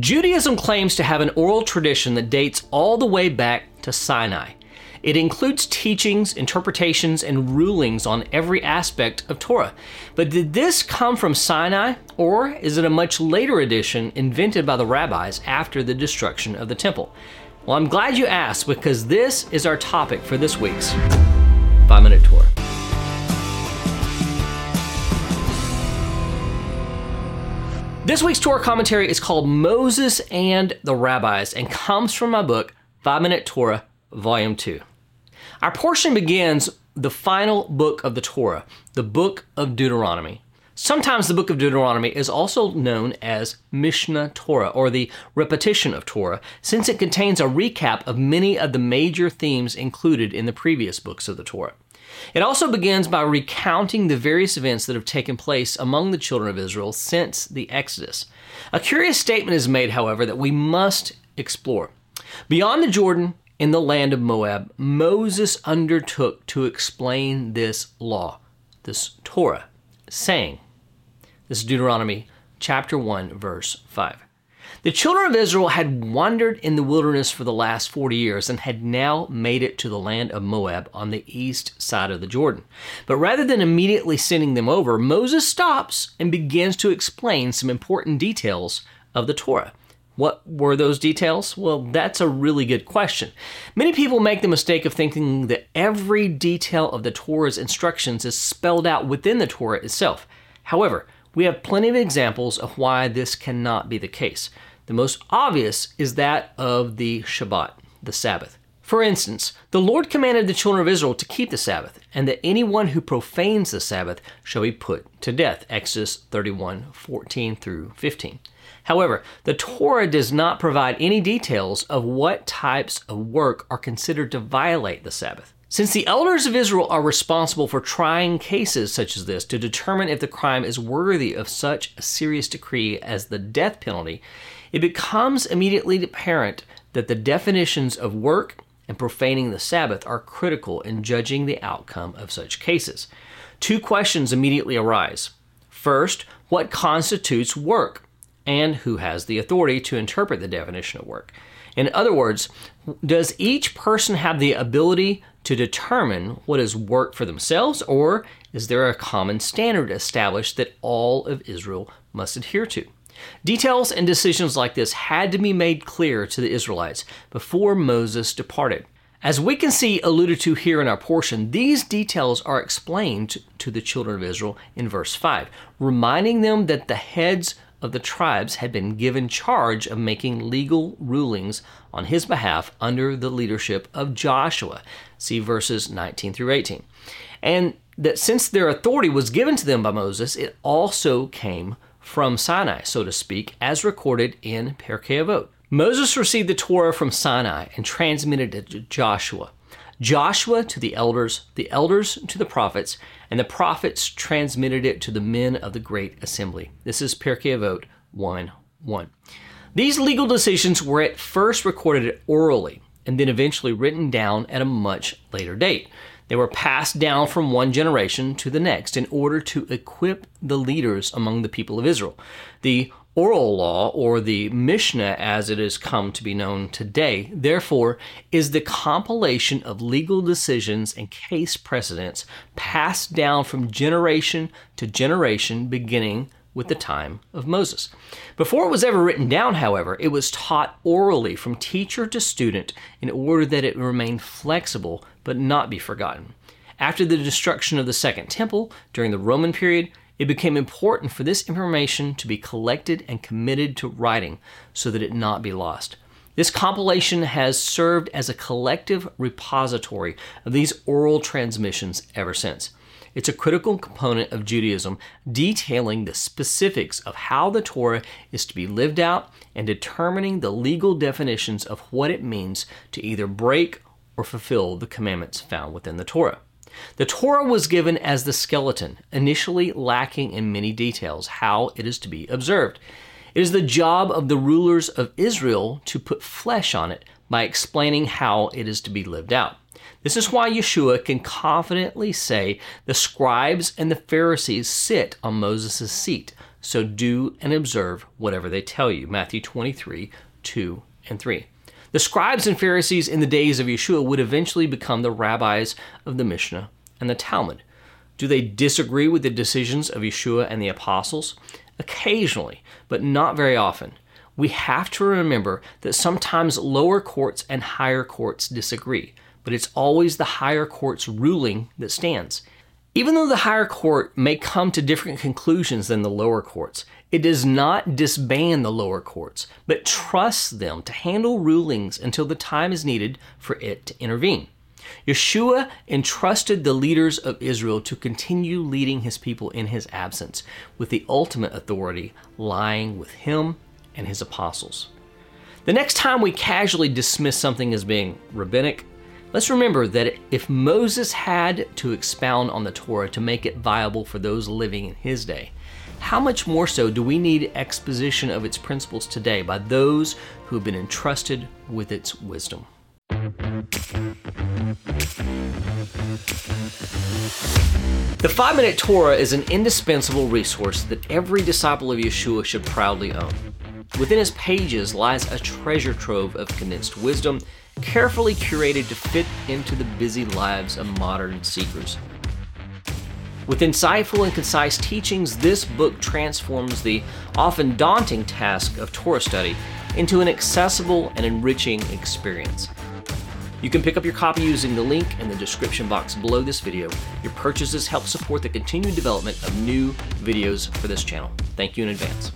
Judaism claims to have an oral tradition that dates all the way back to Sinai. It includes teachings, interpretations, and rulings on every aspect of Torah. But did this come from Sinai, or is it a much later addition invented by the rabbis after the destruction of the temple? Well, I'm glad you asked because this is our topic for this week's 5 Minute Torah. This week's Torah commentary is called Moses and the Rabbis and comes from my book, 5 Minute Torah, Volume 2. Our portion begins the final book of the Torah, the book of Deuteronomy. Sometimes the book of Deuteronomy is also known as Mishnah Torah, or the repetition of Torah, since it contains a recap of many of the major themes included in the previous books of the Torah. It also begins by recounting the various events that have taken place among the children of Israel since the Exodus. A curious statement is made, however, that we must explore. Beyond the Jordan, in the land of Moab, Moses undertook to explain this law, this Torah, saying, This is Deuteronomy chapter 1, verse 5. The children of Israel had wandered in the wilderness for the last 40 years and had now made it to the land of Moab on the east side of the Jordan. But rather than immediately sending them over, Moses stops and begins to explain some important details of the Torah. What were those details? Well, that's a really good question. Many people make the mistake of thinking that every detail of the Torah's instructions is spelled out within the Torah itself. However, we have plenty of examples of why this cannot be the case. The most obvious is that of the Shabbat, the Sabbath. For instance, the Lord commanded the children of Israel to keep the Sabbath, and that anyone who profanes the Sabbath shall be put to death. Exodus 31 14 through 15. However, the Torah does not provide any details of what types of work are considered to violate the Sabbath. Since the elders of Israel are responsible for trying cases such as this to determine if the crime is worthy of such a serious decree as the death penalty, it becomes immediately apparent that the definitions of work and profaning the Sabbath are critical in judging the outcome of such cases. Two questions immediately arise. First, what constitutes work? And who has the authority to interpret the definition of work? In other words, does each person have the ability to determine what is work for themselves, or is there a common standard established that all of Israel must adhere to? Details and decisions like this had to be made clear to the Israelites before Moses departed. As we can see alluded to here in our portion, these details are explained to the children of Israel in verse 5, reminding them that the heads of the tribes had been given charge of making legal rulings on his behalf under the leadership of Joshua. See verses 19 through 18. And that since their authority was given to them by Moses, it also came from Sinai, so to speak, as recorded in Pirkei Avot. Moses received the Torah from Sinai and transmitted it to Joshua. Joshua to the elders, the elders to the prophets, and the prophets transmitted it to the men of the great assembly. This is Pirkei Avot 1 1. These legal decisions were at first recorded orally and then eventually written down at a much later date. They were passed down from one generation to the next in order to equip the leaders among the people of Israel. The oral law, or the Mishnah as it has come to be known today, therefore, is the compilation of legal decisions and case precedents passed down from generation to generation, beginning with the time of Moses. Before it was ever written down, however, it was taught orally from teacher to student in order that it remain flexible but not be forgotten. After the destruction of the Second Temple during the Roman period, it became important for this information to be collected and committed to writing so that it not be lost. This compilation has served as a collective repository of these oral transmissions ever since. It's a critical component of Judaism, detailing the specifics of how the Torah is to be lived out and determining the legal definitions of what it means to either break or fulfill the commandments found within the Torah. The Torah was given as the skeleton, initially lacking in many details how it is to be observed. It is the job of the rulers of Israel to put flesh on it by explaining how it is to be lived out. This is why Yeshua can confidently say the scribes and the Pharisees sit on Moses' seat, so do and observe whatever they tell you. Matthew 23, 2 and 3. The scribes and Pharisees in the days of Yeshua would eventually become the rabbis of the Mishnah and the Talmud. Do they disagree with the decisions of Yeshua and the apostles? Occasionally, but not very often. We have to remember that sometimes lower courts and higher courts disagree, but it's always the higher court's ruling that stands. Even though the higher court may come to different conclusions than the lower courts, it does not disband the lower courts, but trusts them to handle rulings until the time is needed for it to intervene. Yeshua entrusted the leaders of Israel to continue leading his people in his absence, with the ultimate authority lying with him and his apostles. The next time we casually dismiss something as being rabbinic, let's remember that if Moses had to expound on the Torah to make it viable for those living in his day, how much more so do we need exposition of its principles today by those who have been entrusted with its wisdom? The Five Minute Torah is an indispensable resource that every disciple of Yeshua should proudly own. Within its pages lies a treasure trove of condensed wisdom, carefully curated to fit into the busy lives of modern seekers. With insightful and concise teachings, this book transforms the often daunting task of Torah study into an accessible and enriching experience. You can pick up your copy using the link in the description box below this video. Your purchases help support the continued development of new videos for this channel. Thank you in advance.